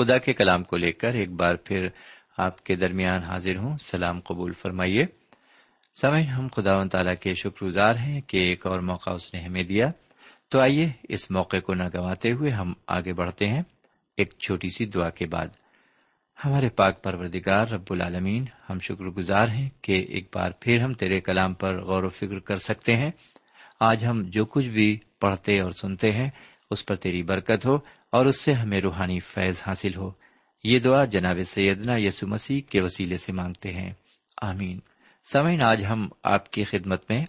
خدا کے کلام کو لے کر ایک بار پھر آپ کے درمیان حاضر ہوں۔ سلام قبول فرمائیے۔ سمجھ ہم خدا و تعالیٰ کے شکر گزار ہیں کہ ایک اور موقع اس نے ہمیں دیا۔ تو آئیے اس موقع کو نہ گواتے ہوئے ہم آگے بڑھتے ہیں۔ ایک چھوٹی سی دعا کے بعد۔ ہمارے پاک پروردگار رب العالمین، ہم شکر گزار ہیں کہ ایک بار پھر ہم تیرے کلام پر غور و فکر کر سکتے ہیں۔ آج ہم جو کچھ بھی پڑھتے اور سنتے ہیں، اس پر تیری برکت ہو۔ اور اس سے ہمیں روحانی فیض حاصل ہو۔ یہ دعا جناب سیدنا یسو مسیح کے وسیلے سے مانگتے ہیں۔ آمین۔ سمعین آج ہم آپ کی خدمت میں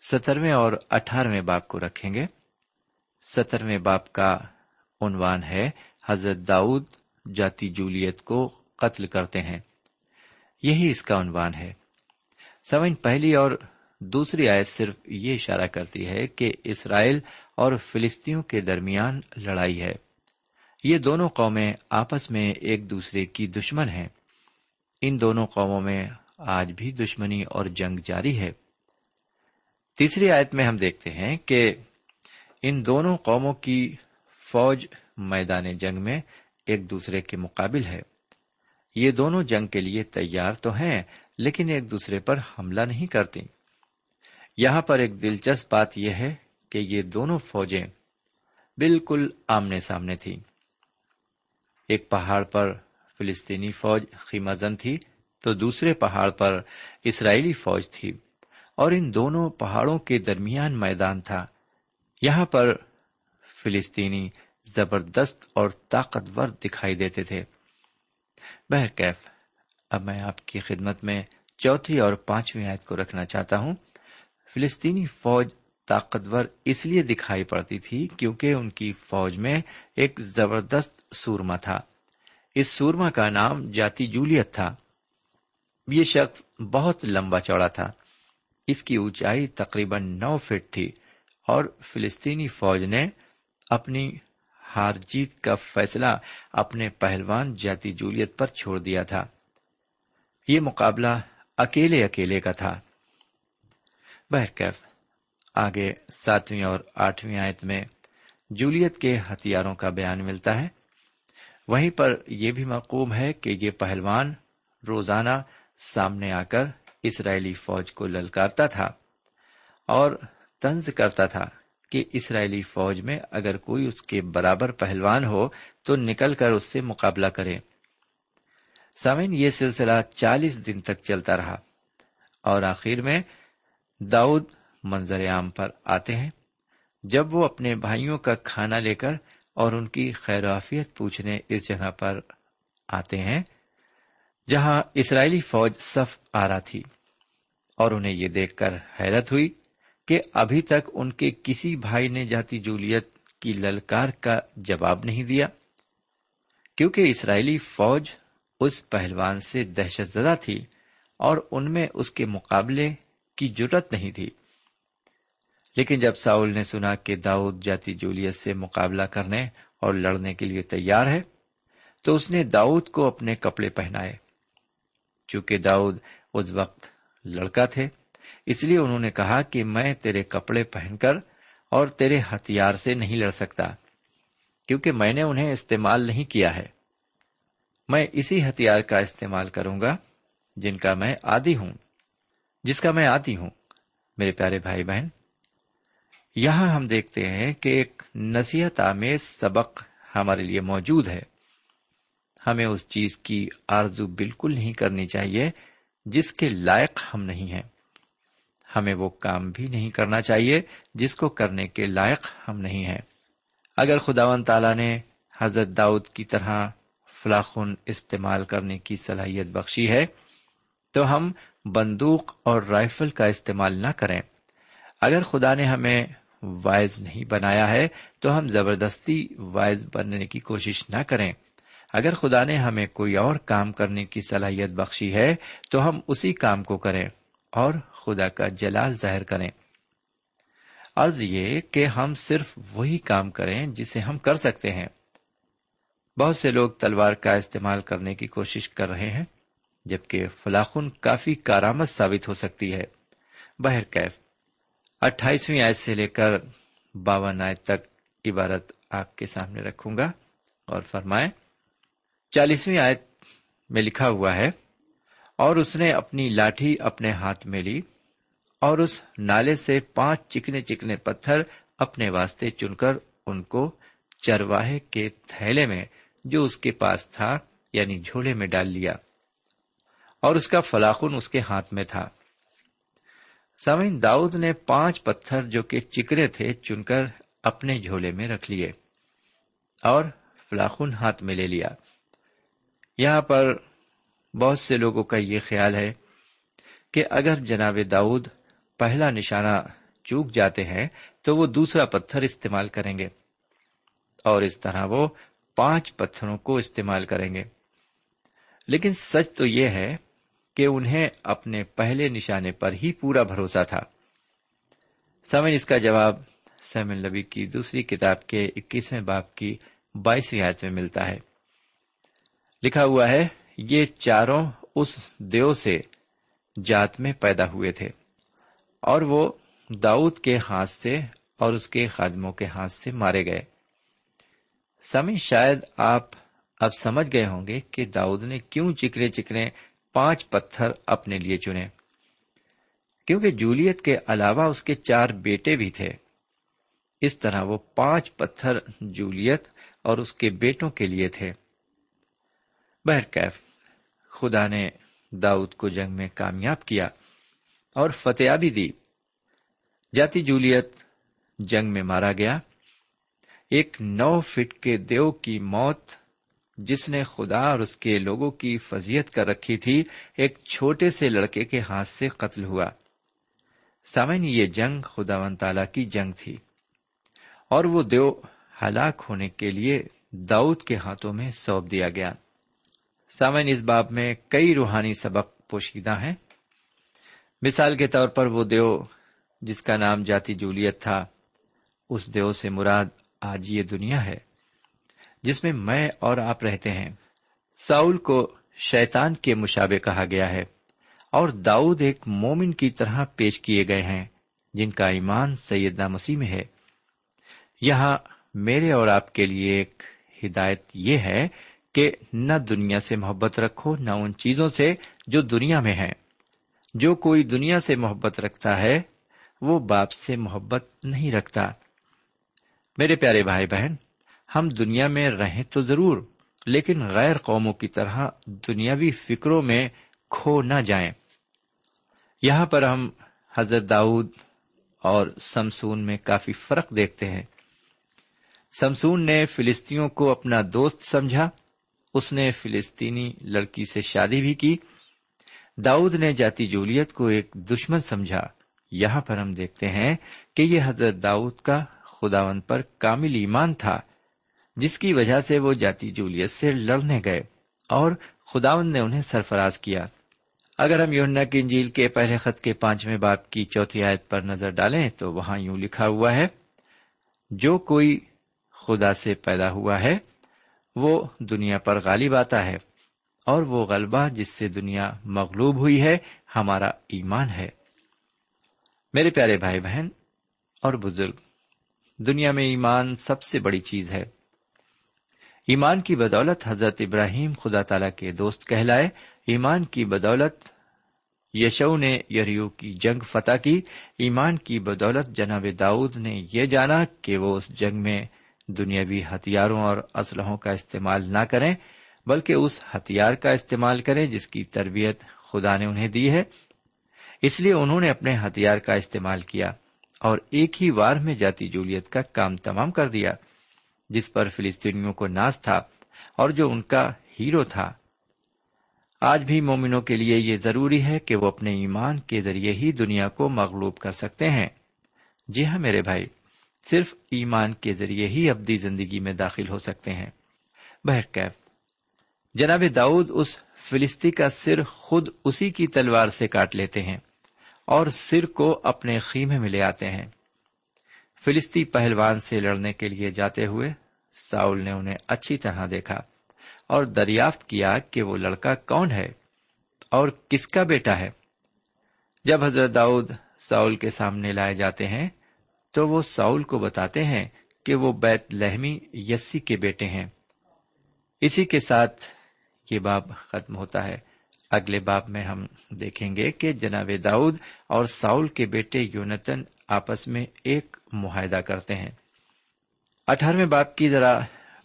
سترویں اور اٹھارہویں باپ کو رکھیں گے۔ سترویں باپ کا عنوان ہے، حضرت داؤد جاتی جولیت کو قتل کرتے ہیں۔ یہی اس کا عنوان ہے۔ سمن پہلی اور دوسری آیت صرف یہ اشارہ کرتی ہے کہ اسرائیل اور فلسطینوں کے درمیان لڑائی ہے۔ یہ دونوں قومیں آپس میں ایک دوسرے کی دشمن ہیں۔ ان دونوں قوموں میں آج بھی دشمنی اور جنگ جاری ہے۔ تیسری آیت میں ہم دیکھتے ہیں کہ ان دونوں قوموں کی فوج میدان جنگ میں ایک دوسرے کے مقابل ہے۔ یہ دونوں جنگ کے لیے تیار تو ہیں، لیکن ایک دوسرے پر حملہ نہیں کرتی۔ یہاں پر ایک دلچسپ بات یہ ہے کہ یہ دونوں فوجیں بالکل آمنے سامنے تھیں۔ ایک پہاڑ پر فلسطینی فوج خیمہ زن تھی، تو دوسرے پہاڑ پر اسرائیلی فوج تھی۔ اور ان دونوں پہاڑوں کے درمیان میدان تھا۔ یہاں پر فلسطینی زبردست اور طاقتور دکھائی دیتے تھے۔ بہرکیف، اب میں آپ کی خدمت میں چوتھی اور پانچویں آیت کو رکھنا چاہتا ہوں۔ فلسطینی فوج طاقتور اس لیے دکھائی پڑتی تھی کیونکہ ان کی فوج میں ایک زبردست سورما تھا۔ اس سورما کا نام جاتی جولیت تھا۔ یہ شخص بہت لمبا چوڑا تھا۔ اس کی اونچائی تقریباً نو فٹ تھی اور فلسطینی فوج نے اپنی ہار جیت کا فیصلہ اپنے پہلوان جاتی جولیت پر چھوڑ دیا تھا۔ یہ مقابلہ اکیلے اکیلے کا تھا۔ بہرکیف آگے ساتویں اور آٹھویں آیت میں جولیت کے ہتھیاروں کا بیان ملتا ہے۔ وہیں پر یہ بھی مقوم ہے کہ یہ پہلوان روزانہ سامنے آ کر اسرائیلی فوج کو للکارتا تھا اور طنز کرتا تھا کہ اسرائیلی فوج میں اگر کوئی اس کے برابر پہلوان ہو تو نکل کر اس سے مقابلہ کرے۔ سامن یہ سلسلہ چالیس دن تک چلتا رہا اور آخر میں داؤد منظر عام پر آتے ہیں جب وہ اپنے بھائیوں کا کھانا لے کر اور ان کی خیرافیت پوچھنے اس جگہ پر آتے ہیں جہاں اسرائیلی فوج صف آ رہا تھی اور انہیں یہ دیکھ کر حیرت ہوئی کہ ابھی تک ان کے کسی بھائی نے جاتی جولیت کی للکار کا جواب نہیں دیا، کیونکہ اسرائیلی فوج اس پہلوان سے دہشت زدہ تھی اور ان میں اس کے مقابلے کی ضرورت نہیں تھی۔ لیکن جب ساؤل نے سنا کہ داؤد جاتی جولیت سے مقابلہ کرنے اور لڑنے کے لیے تیار ہے، تو اس نے داؤد کو اپنے کپڑے پہنائے۔ چونکہ داؤد اس وقت لڑکا تھے، اس لیے انہوں نے کہا کہ میں تیرے کپڑے پہن کر اور تیرے ہتھیار سے نہیں لڑ سکتا، کیونکہ میں نے انہیں استعمال نہیں کیا ہے۔ میں اسی ہتھیار کا استعمال کروں گا جن کا میں آدی ہوں۔ جس کا میں آتی ہوں، میرے پیارے بھائی بہن، یہاں ہم دیکھتے ہیں کہ ایک نصیحت آمیز سبق ہمارے لیے موجود ہے۔ ہمیں اس چیز کی آرزو بالکل نہیں کرنی چاہیے جس کے لائق ہم نہیں ہیں۔ ہمیں وہ کام بھی نہیں کرنا چاہیے جس کو کرنے کے لائق ہم نہیں ہیں۔ اگر خدا و تعالی نے حضرت داؤد کی طرح فلاخن استعمال کرنے کی صلاحیت بخشی ہے، تو ہم بندوق اور رائفل کا استعمال نہ کریں۔ اگر خدا نے ہمیں وائز نہیں بنایا ہے، تو ہم زبردستی وائز بننے کی کوشش نہ کریں۔ اگر خدا نے ہمیں کوئی اور کام کرنے کی صلاحیت بخشی ہے، تو ہم اسی کام کو کریں اور خدا کا جلال ظاہر کریں۔ عرض یہ کہ ہم صرف وہی کام کریں جسے ہم کر سکتے ہیں۔ بہت سے لوگ تلوار کا استعمال کرنے کی کوشش کر رہے ہیں۔ جبکہ فلاخن کافی کارآمد ثابت ہو سکتی ہے۔ بہر کیف، اٹھائیسویں آیت سے لے کر باون آیت تک عبارت آپ کے سامنے رکھوں گا اور فرمائے، چالیسویں آیت میں لکھا ہوا ہے، اور اس نے اپنی لاٹھی اپنے ہاتھ میں لی اور اس نالے سے پانچ چکنے چکنے پتھر اپنے واسطے چن کر ان کو چرواہے کے تھیلے میں جو اس کے پاس تھا یعنی جھولے میں ڈال لیا۔ اور اس کا فلاخن اس کے ہاتھ میں تھا۔ سمین داؤد نے پانچ پتھر جو کہ چکرے تھے چن کر اپنے جھولے میں رکھ لیے اور فلاخن ہاتھ میں لے لیا۔ یہاں پر بہت سے لوگوں کا یہ خیال ہے کہ اگر جناب داؤد پہلا نشانہ چوک جاتے ہیں تو وہ دوسرا پتھر استعمال کریں گے اور اس طرح وہ پانچ پتھروں کو استعمال کریں گے۔ لیکن سچ تو یہ ہے کہ انہیں اپنے پہلے نشانے پر ہی پورا بھروسہ تھا۔ سمن اس کا جواب سیمن لبی کی دوسری کتاب کے اکیسویں باپ کی بائیسویں آیت میں ملتا ہے۔ لکھا ہوا ہے، یہ چاروں اس دیو سے جات میں پیدا ہوئے تھے۔ اور وہ داؤد کے ہاتھ سے اور اس کے خادموں کے ہاتھ سے مارے گئے۔ سمی شاید آپ اب سمجھ گئے ہوں گے کہ داؤد نے کیوں چکنے چکنے پانچ پتھر اپنے لیے چنے۔ کیونکہ جولیت کے علاوہ اس کے چار بیٹے بھی تھے۔ اس طرح وہ پانچ پتھر جولیت اور اس کے بیٹوں کے لیے تھے۔ بہرکیف خدا نے داؤد کو جنگ میں کامیاب کیا اور فتحیابی دی۔ جاتی جولیت جنگ میں مارا گیا۔ ایک نو فٹ کے دیو کی موت جس نے خدا اور اس کے لوگوں کی فضیت کر رکھی تھی، ایک چھوٹے سے لڑکے کے ہاتھ سے قتل ہوا۔ سامن یہ جنگ خدا و تعالی کی جنگ تھی۔ اور وہ دیو ہلاک ہونے کے لیے داؤد کے ہاتھوں میں سونپ دیا گیا۔ سامن اس باب میں کئی روحانی سبق پوشیدہ ہیں۔ مثال کے طور پر وہ دیو جس کا نام جاتی جولیت تھا، اس دیو سے مراد آج یہ دنیا ہے۔ جس میں میں اور آپ رہتے ہیں۔ ساؤل کو شیتان کے مشابے کہا گیا ہے۔ اور داؤد ایک مومن کی طرح پیش کیے گئے ہیں، جن کا ایمان سیدنا مسیح میں ہے۔ یہاں میرے اور آپ کے لیے ایک ہدایت یہ ہے کہ نہ دنیا سے محبت رکھو، نہ ان چیزوں سے جو دنیا میں ہے جو کوئی دنیا سے محبت رکھتا ہے، وہ باپ سے محبت نہیں رکھتا۔ میرے پیارے بھائی بہن ہم دنیا میں رہیں تو ضرور، لیکن غیر قوموں کی طرح دنیاوی فکروں میں کھو نہ جائیں۔ یہاں پر ہم حضرت داؤد اور سمسون میں کافی فرق دیکھتے ہیں۔ سمسون نے فلسطینوں کو اپنا دوست سمجھا، اس نے فلسطینی لڑکی سے شادی بھی کی۔ داؤد نے جاتی جولیت کو ایک دشمن سمجھا۔ یہاں پر ہم دیکھتے ہیں کہ یہ حضرت داؤد کا خداون پر کامل ایمان تھا۔ جس کی وجہ سے وہ جاتی جولیت سے لڑنے گئے اور خداون نے انہیں سرفراز کیا۔ اگر ہم یوننا کی انجیل کے پہلے خط کے پانچویں باپ کی چوتھی آیت پر نظر ڈالیں تو وہاں یوں لکھا ہوا ہے، جو کوئی خدا سے پیدا ہوا ہے، وہ دنیا پر غالب آتا ہے اور وہ غلبہ جس سے دنیا مغلوب ہوئی ہے، ہمارا ایمان ہے۔ میرے پیارے بھائی بہن اور بزرگ، دنیا میں ایمان سب سے بڑی چیز ہے۔ ایمان کی بدولت حضرت ابراہیم خدا تعالی کے دوست کہلائے۔ ایمان کی بدولت یشو نے یریو کی جنگ فتح کی۔ ایمان کی بدولت جناب داؤد نے یہ جانا کہ وہ اس جنگ میں دنیاوی ہتھیاروں اور اسلحوں کا استعمال نہ کریں، بلکہ اس ہتھیار کا استعمال کریں جس کی تربیت خدا نے انہیں دی ہے۔ اس لیے انہوں نے اپنے ہتھیار کا استعمال کیا اور ایک ہی وار میں جاتی جولیت کا کام تمام کر دیا۔ جس پر فلسطینیوں کو ناز تھا اور جو ان کا ہیرو تھا۔ آج بھی مومنوں کے لیے یہ ضروری ہے کہ وہ اپنے ایمان کے ذریعے ہی دنیا کو مغلوب کر سکتے ہیں۔ جی ہاں میرے بھائی، صرف ایمان کے ذریعے ہی ابدی زندگی میں داخل ہو سکتے ہیں۔ بہرکیف جناب داؤد اس فلسطی کا سر خود اسی کی تلوار سے کاٹ لیتے ہیں اور سر کو اپنے خیمے میں لے آتے ہیں۔ فلسطی پہلوان سے لڑنے کے لیے جاتے ہوئے ساؤل نے انہیں اچھی طرح دیکھا اور دریافت کیا کہ وہ لڑکا کون ہے اور کس کا بیٹا ہے۔ جب حضرت داؤد ساؤل کے سامنے لائے جاتے ہیں تو وہ ساؤل کو بتاتے ہیں کہ وہ بیت لہمی یسی کے بیٹے ہیں۔ اسی کے ساتھ یہ باب ختم ہوتا ہے۔ اگلے باب میں ہم دیکھیں گے کہ جناب داؤد اور ساؤل کے بیٹے یونتن آپس میں ایک معاہدہ کرتے ہیں۔ اٹھارہویں باپ کی ذرا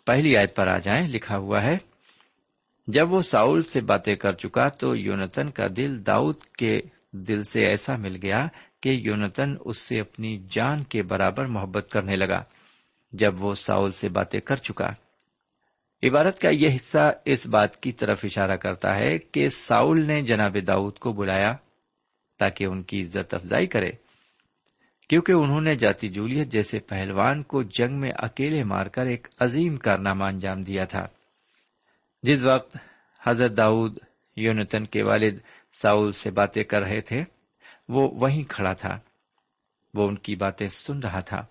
پہلی آیت پر آ جائیں، لکھا ہوا ہے، جب وہ ساؤل سے باتیں کر چکا تو یونتن کا دل داؤد کے دل سے ایسا مل گیا کہ یونتن اس سے اپنی جان کے برابر محبت کرنے لگا جب وہ ساؤل سے باتیں کر چکا۔ عبارت کا یہ حصہ اس بات کی طرف اشارہ کرتا ہے کہ ساؤل نے جناب داؤد کو بلایا تاکہ ان کی عزت افزائی کرے۔ کیونکہ انہوں نے جاتی جولیت جیسے پہلوان کو جنگ میں اکیلے مار کر ایک عظیم کارنامہ انجام دیا تھا۔ جس وقت حضرت داؤد، یونتن کے والد ساؤل سے باتیں کر رہے تھے، وہ وہیں کھڑا تھا۔ وہ ان کی باتیں سن رہا تھا۔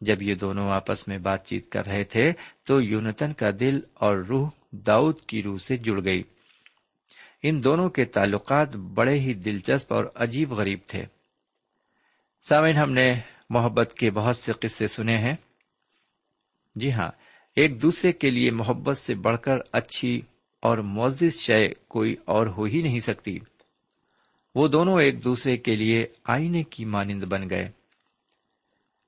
جب یہ دونوں آپس میں بات چیت کر رہے تھے، تو یونتن کا دل اور روح داؤد کی روح سے جڑ گئی۔ ان دونوں کے تعلقات بڑے ہی دلچسپ اور عجیب غریب تھے۔ سامن ہم نے محبت کے بہت سے قصے سنے ہیں۔ جی ہاں ایک دوسرے کے لیے محبت سے بڑھ کر اچھی اور معزز شے کوئی اور ہو ہی نہیں سکتی۔ وہ دونوں ایک دوسرے کے لیے آئینے کی مانند بن گئے۔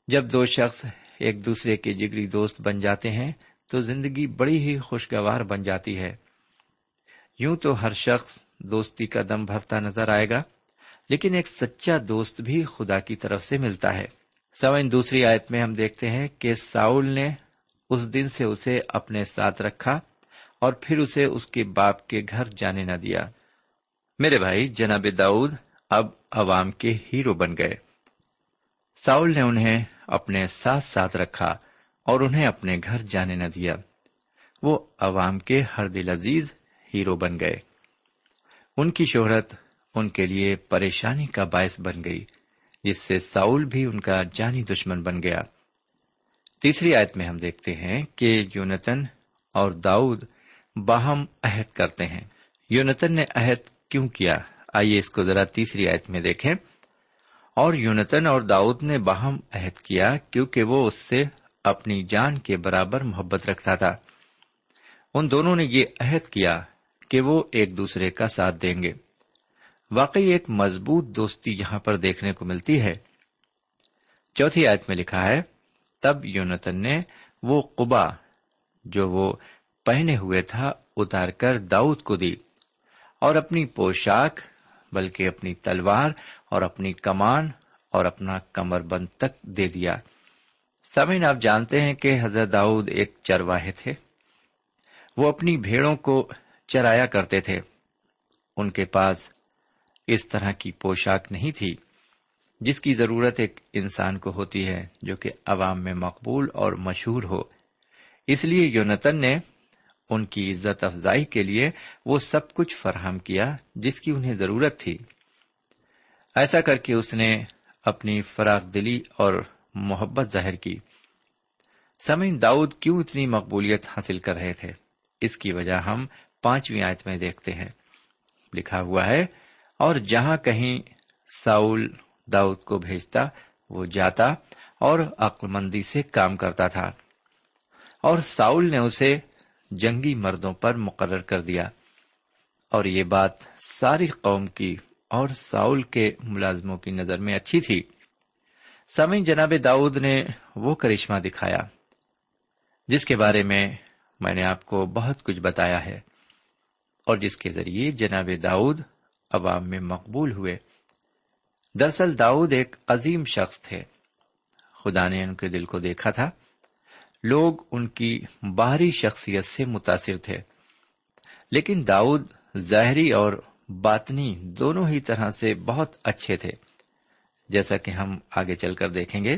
جب دو شخص ایک دوسرے کے جگری دوست بن جاتے ہیں، تو زندگی بڑی ہی خوشگوار بن جاتی ہے۔ یوں تو ہر شخص دوستی کا دم بھرتا نظر آئے گا۔ لیکن ایک سچا دوست بھی خدا کی طرف سے ملتا ہے۔ سوئن دوسری آیت میں ہم دیکھتے ہیں کہ ساؤل نے اس دن سے اسے اپنے ساتھ رکھا اور پھر اسے اس کے باپ کے گھر جانے نہ دیا۔ میرے بھائی، جناب داؤد اب عوام کے ہیرو بن گئے۔ ساؤل نے انہیں اپنے ساتھ ساتھ رکھا اور انہیں اپنے گھر جانے نہ دیا۔ وہ عوام کے ہر دل عزیز ہیرو بن گئے۔ ان کی شہرت ان کے لیے پریشانی کا باعث بن گئی، جس سے ساؤل بھی ان کا جانی دشمن بن گیا۔ تیسری آیت میں ہم دیکھتے ہیں کہ یونتن اور داؤد باہم عہد کرتے ہیں۔ یونتن نے عہد کیوں کیا؟ آئیے اس کو ذرا تیسری آیت میں دیکھیں۔ اور یونتن اور داؤد نے باہم عہد کیا کیونکہ وہ اس سے اپنی جان کے برابر محبت رکھتا تھا۔ ان دونوں نے یہ عہد کیا کہ وہ ایک دوسرے کا ساتھ دیں گے۔ واقعی ایک مضبوط دوستی یہاں پر دیکھنے کو ملتی ہے۔ چوتھی آیت میں لکھا ہے، تب یونتن نے وہ قبا جو وہ پہنے ہوئے تھا اتار کر داؤد کو دی اور اپنی پوشاک بلکہ اپنی تلوار اور اپنی کمان اور اپنا کمر بند تک دے دیا۔ سمین آپ جانتے ہیں کہ حضرت داؤد ایک چرواہے تھے۔ وہ اپنی بھیڑوں کو چرایا کرتے تھے۔ ان کے پاس اس طرح کی پوشاک نہیں تھی جس کی ضرورت ایک انسان کو ہوتی ہے جو کہ عوام میں مقبول اور مشہور ہو۔ اس لیے یونتن نے ان کی عزت افزائی کے لیے وہ سب کچھ فراہم کیا جس کی انہیں ضرورت تھی۔ ایسا کر کے اس نے اپنی فراغ دلی اور محبت ظاہر کی۔ سمین داؤد کیوں اتنی مقبولیت حاصل کر رہے تھے؟ اس کی وجہ ہم پانچویں آیت میں دیکھتے ہیں۔ لکھا ہوا ہے اور جہاں کہیں ساؤل داؤد کو بھیجتا، وہ جاتا اور عقل مندی سے کام کرتا تھا۔ اور ساؤل نے اسے جنگی مردوں پر مقرر کر دیا۔ اور یہ بات ساری قوم کی اور ساؤل کے ملازموں کی نظر میں اچھی تھی۔ سمی جناب داؤد نے وہ کرشمہ دکھایا، جس کے بارے میں میں نے آپ کو بہت کچھ بتایا ہے۔ اور جس کے ذریعے جناب داؤد عوام میں مقبول ہوئے۔ دراصل داؤد ایک عظیم شخص تھے۔ خدا نے ان کے دل کو دیکھا تھا۔ لوگ ان کی باہری شخصیت سے متاثر تھے۔ لیکن داؤد ظاہری اور باطنی دونوں ہی طرح سے بہت اچھے تھے۔ جیسا کہ ہم آگے چل کر دیکھیں گے،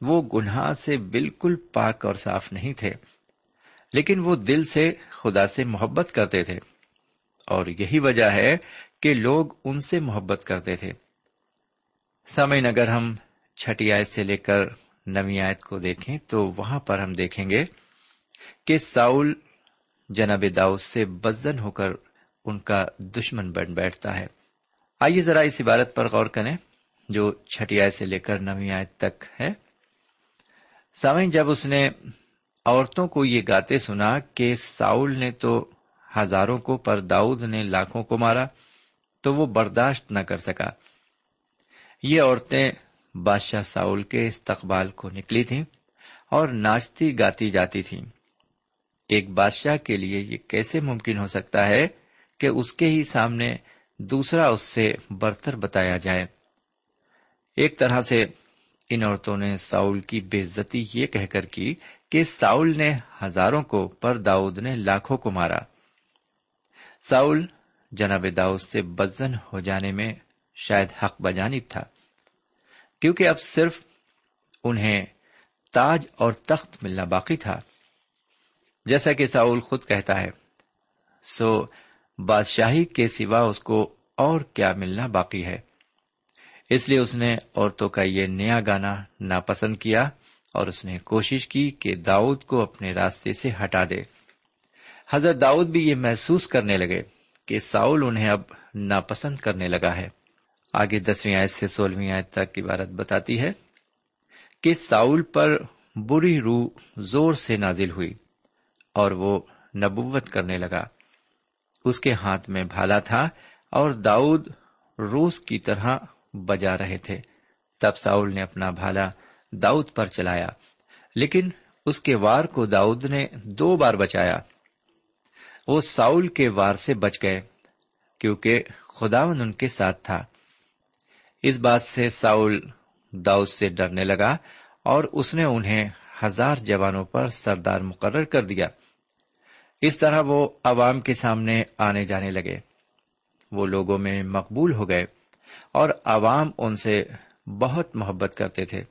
وہ گناہ سے بالکل پاک اور صاف نہیں تھے، لیکن وہ دل سے خدا سے محبت کرتے تھے۔ اور یہی وجہ ہے کہ لوگ ان سے محبت کرتے تھے۔ سمعین اگر ہم چھٹی آیت سے لے کر نوی آیت کو دیکھیں تو وہاں پر ہم دیکھیں گے کہ ساؤل جناب داؤد سے بدزن ہو کر ان کا دشمن بن بیٹھتا ہے۔ آئیے ذرا اس عبارت پر غور کریں جو چھٹی آیت سے لے کر نوی آیت تک ہے۔ سامعین، جب اس نے عورتوں کو یہ گاتے سنا کہ ساؤل نے تو ہزاروں کو پر داؤد نے لاکھوں کو مارا تو وہ برداشت نہ کر سکا۔ یہ عورتیں بادشاہ ساؤل کے استقبال کو نکلی تھیں اور ناچتی گاتی جاتی تھیں۔ ایک بادشاہ کے لیے یہ کیسے ممکن ہو سکتا ہے کہ اس کے ہی سامنے دوسرا اس سے برتر بتایا جائے؟ ایک طرح سے ان عورتوں نے ساؤل کی بےزتی یہ کہہ کر کی کہ ساؤل نے ہزاروں کو پر داؤد نے لاکھوں کو مارا۔ ساؤل جناب داؤد سے بزن ہو جانے میں شاید حق بجانب تھا، کیونکہ اب صرف انہیں تاج اور تخت ملنا باقی تھا۔ جیسا کہ ساؤل خود کہتا ہے، سو بادشاہی کے سوا اس کو اور کیا ملنا باقی ہے۔ اس لیے اس نے عورتوں کا یہ نیا گانا ناپسند کیا اور اس نے کوشش کی کہ داؤد کو اپنے راستے سے ہٹا دے۔ حضرت داؤد بھی یہ محسوس کرنے لگے۔ کہ ساؤل انہیں اب ناپسند کرنے لگا ہے۔ آگے دسویں آیت سے سولہویں آیت تک کی بارت بتاتی ہے کہ ساؤل پر بری روح زور سے نازل ہوئی اور وہ نبوت کرنے لگا۔ اس کے ہاتھ میں بھالا تھا اور داؤد روس کی طرح بجا رہے تھے۔ تب ساؤل نے اپنا بھالا داؤد پر چلایا، لیکن اس کے وار کو داؤد نے دو بار بچایا۔ وہ ساؤل کے وار سے بچ گئے کیونکہ خداون ان کے ساتھ تھا۔ اس بات سے ساؤل داؤد سے ڈرنے لگا اور اس نے انہیں ہزار جوانوں پر سردار مقرر کر دیا۔ اس طرح وہ عوام کے سامنے آنے جانے لگے۔ وہ لوگوں میں مقبول ہو گئے اور عوام ان سے بہت محبت کرتے تھے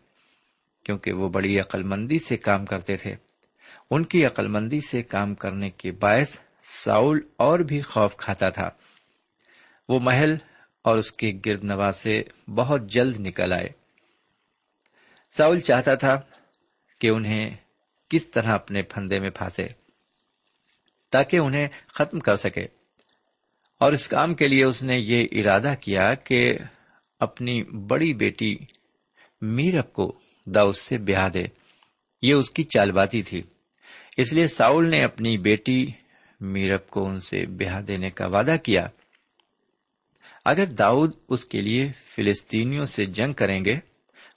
کیونکہ وہ بڑی عقل مندی سے کام کرتے تھے۔ ان کی عقل مندی سے کام کرنے کے باعث ساؤل اور بھی خوف کھاتا تھا۔ وہ محل اور اس کے گرد نواز سے بہت جلد نکل آئے۔ ساؤل چاہتا تھا کہ انہیں کس طرح اپنے پھندے میں پھانسے تاکہ انہیں ختم کر سکے۔ اور اس کام کے لیے اس نے یہ ارادہ کیا کہ اپنی بڑی بیٹی میرب کو داؤد سے بیاہ دے۔ یہ اس کی چال بازی تھی۔ اس لیے ساؤل نے اپنی بیٹی میرب کو ان سے بیاہ دینے کا وعدہ کیا۔ اگر داؤد اس کے لیے فلسطینیوں سے جنگ کریں گے،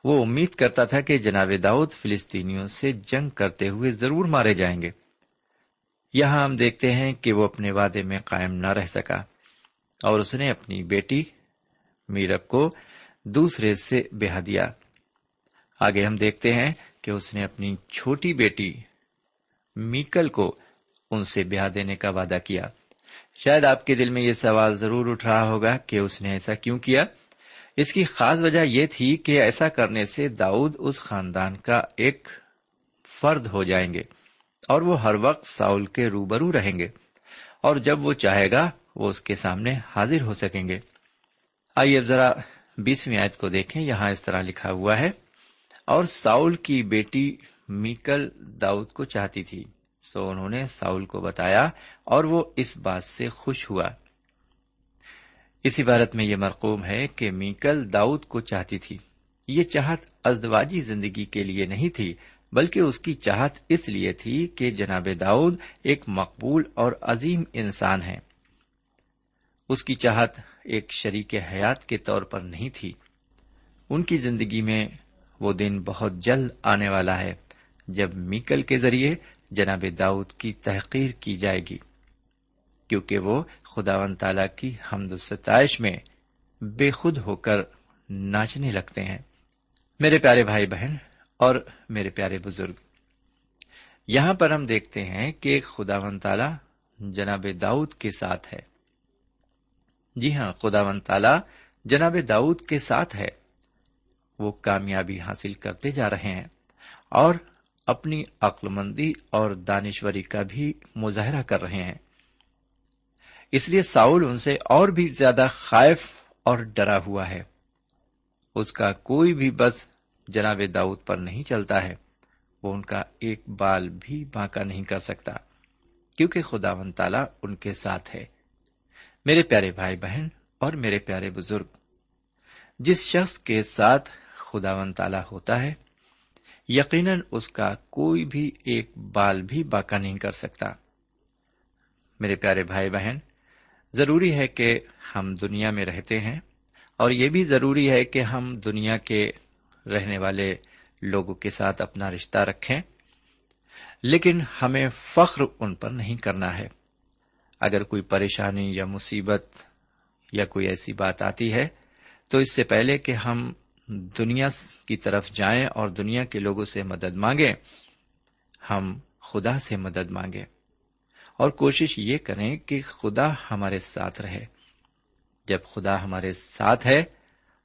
وہ امید کرتا تھا کہ جناب داؤد فلسطینیوں سے جنگ کرتے ہوئے ضرور مارے جائیں گے۔ یہاں ہم دیکھتے ہیں کہ وہ اپنے وعدے میں قائم نہ رہ سکا اور اس نے اپنی بیٹی میرب کو دوسرے سے بہا دیا۔ آگے ہم دیکھتے ہیں کہ اس نے اپنی چھوٹی بیٹی میکل کو ان سے بیاہ دینے کا وعدہ کیا۔ شاید آپ کے دل میں یہ سوال ضرور اٹھ رہا ہوگا کہ اس نے ایسا کیوں کیا۔ اس کی خاص وجہ یہ تھی کہ ایسا کرنے سے داؤد اس خاندان کا ایک فرد ہو جائیں گے اور وہ ہر وقت ساؤل کے روبرو رہیں گے اور جب وہ چاہے گا، وہ اس کے سامنے حاضر ہو سکیں گے۔ آئیے اب ذرا بیسویں آیت کو دیکھیں۔ یہاں اس طرح لکھا ہوا ہے، اور ساؤل کی بیٹی میکل داؤد کو چاہتی تھی۔ سو انہوں نے ساؤل کو بتایا اور وہ اس بات سے خوش ہوا۔ اس عبارت میں یہ مرقوم ہے کہ میکل داؤد کو چاہتی تھی۔ یہ چاہت ازدواجی زندگی کے لیے نہیں تھی، بلکہ اس کی چاہت اس لیے تھی کہ جناب داؤد ایک مقبول اور عظیم انسان ہے اس کی چاہت ایک شریک حیات کے طور پر نہیں تھی۔ ان کی زندگی میں وہ دن بہت جلد آنے والا ہے۔ جب میکل کے ذریعے جناب داؤد کی تحقیر کی جائے گی، کیونکہ وہ خدا و تعالی کی حمد ستائش میں بے خود ہو کر ناچنے لگتے ہیں۔ میرے پیارے بھائی بہن اور میرے پیارے بزرگ، یہاں پر ہم دیکھتے ہیں کہ خدا ون تالا جناب داؤد کے ساتھ ہے۔ جی ہاں خدا ون تالا جناب داؤد کے ساتھ ہے۔ وہ کامیابی حاصل کرتے جا رہے ہیں اور اپنی عقل مندی اور دانشوری کا بھی مظاہرہ کر رہے ہیں۔ اس لیے ساؤل ان سے اور بھی زیادہ خائف اور ڈرا ہوا ہے۔ اس کا کوئی بھی بس جناب داؤد پر نہیں چلتا ہے۔ وہ ان کا ایک بال بھی بانکا نہیں کر سکتا، کیونکہ خدا ون تالا ان کے ساتھ ہے۔ میرے پیارے بھائی بہن اور میرے پیارے بزرگ، جس شخص کے ساتھ خدا ون تالا ہوتا ہے یقیناً اس کا کوئی بھی ایک بال بھی باقا نہیں کر سکتا۔ میرے پیارے بھائی بہن، ضروری ہے کہ ہم دنیا میں رہتے ہیں اور یہ بھی ضروری ہے کہ ہم دنیا کے رہنے والے لوگوں کے ساتھ اپنا رشتہ رکھیں، لیکن ہمیں فخر ان پر نہیں کرنا ہے۔ اگر کوئی پریشانی یا مصیبت یا کوئی ایسی بات آتی ہے، تو اس سے پہلے کہ ہم دنیا کی طرف جائیں اور دنیا کے لوگوں سے مدد مانگیں، ہم خدا سے مدد مانگیں۔ اور کوشش یہ کریں کہ خدا ہمارے ساتھ رہے۔ جب خدا ہمارے ساتھ ہے،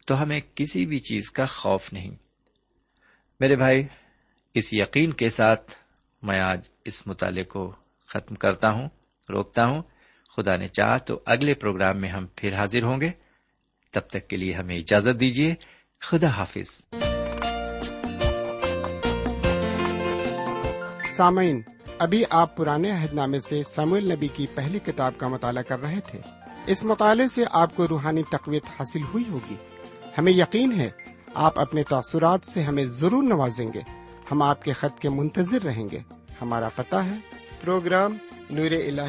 تو ہمیں کسی بھی چیز کا خوف نہیں۔ میرے بھائی، اس یقین کے ساتھ میں آج اس مطالعے کو ختم کرتا ہوں، روکتا ہوں۔ خدا نے چاہ تو اگلے پروگرام میں ہم پھر حاضر ہوں گے۔ تب تک کے لیے ہمیں اجازت دیجیے خدا حافظ. سامعین، ابھی آپ پرانے عہد نامے سے سامعل نبی کی پہلی کتاب کا مطالعہ کر رہے تھے۔ اس مطالعے سے آپ کو روحانی تقویت حاصل ہوئی ہوگی۔ ہمیں یقین ہے، آپ اپنے تاثرات سے ہمیں ضرور نوازیں گے۔ ہم آپ کے خط کے منتظر رہیں گے۔ ہمارا پتا ہے۔ پروگرام نور ال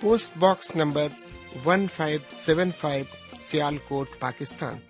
post box number one five seven five Sialkot, Pakistan.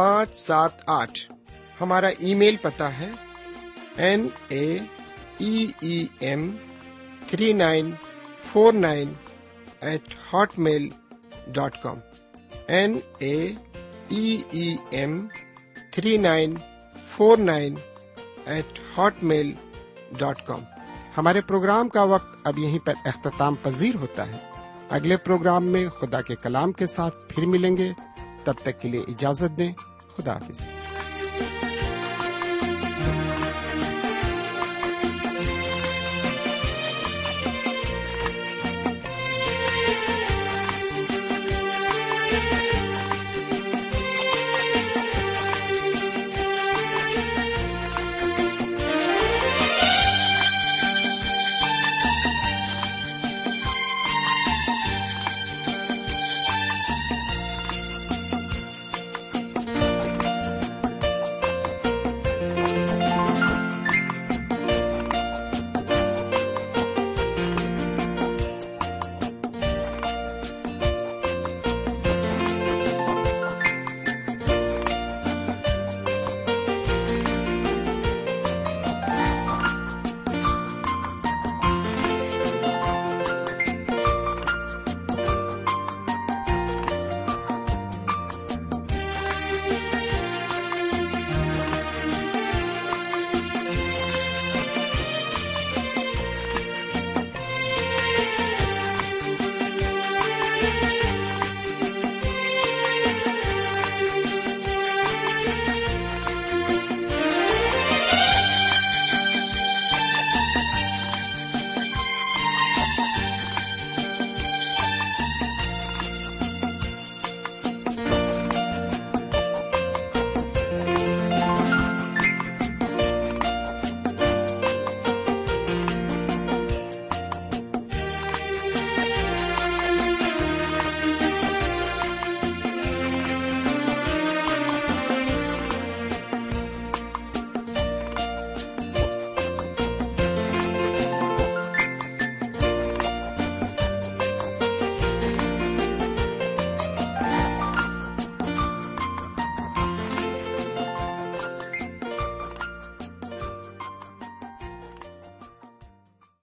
پانچ سات آٹھ۔ ہمارا ای میل پتا ہے۔ N A M three nine four nine eight hotmail dot com. N A M three nine four nine eight hotmail dot com. ہمارے programme کا وقت اب یہیں پر اختتام پذیر ہوتا ہے۔ اگلے پروگرام میں خدا کے کلام کے ساتھ پھر ملیں گے۔ تب تک کے لیے اجازت دیں۔ خدا حافظ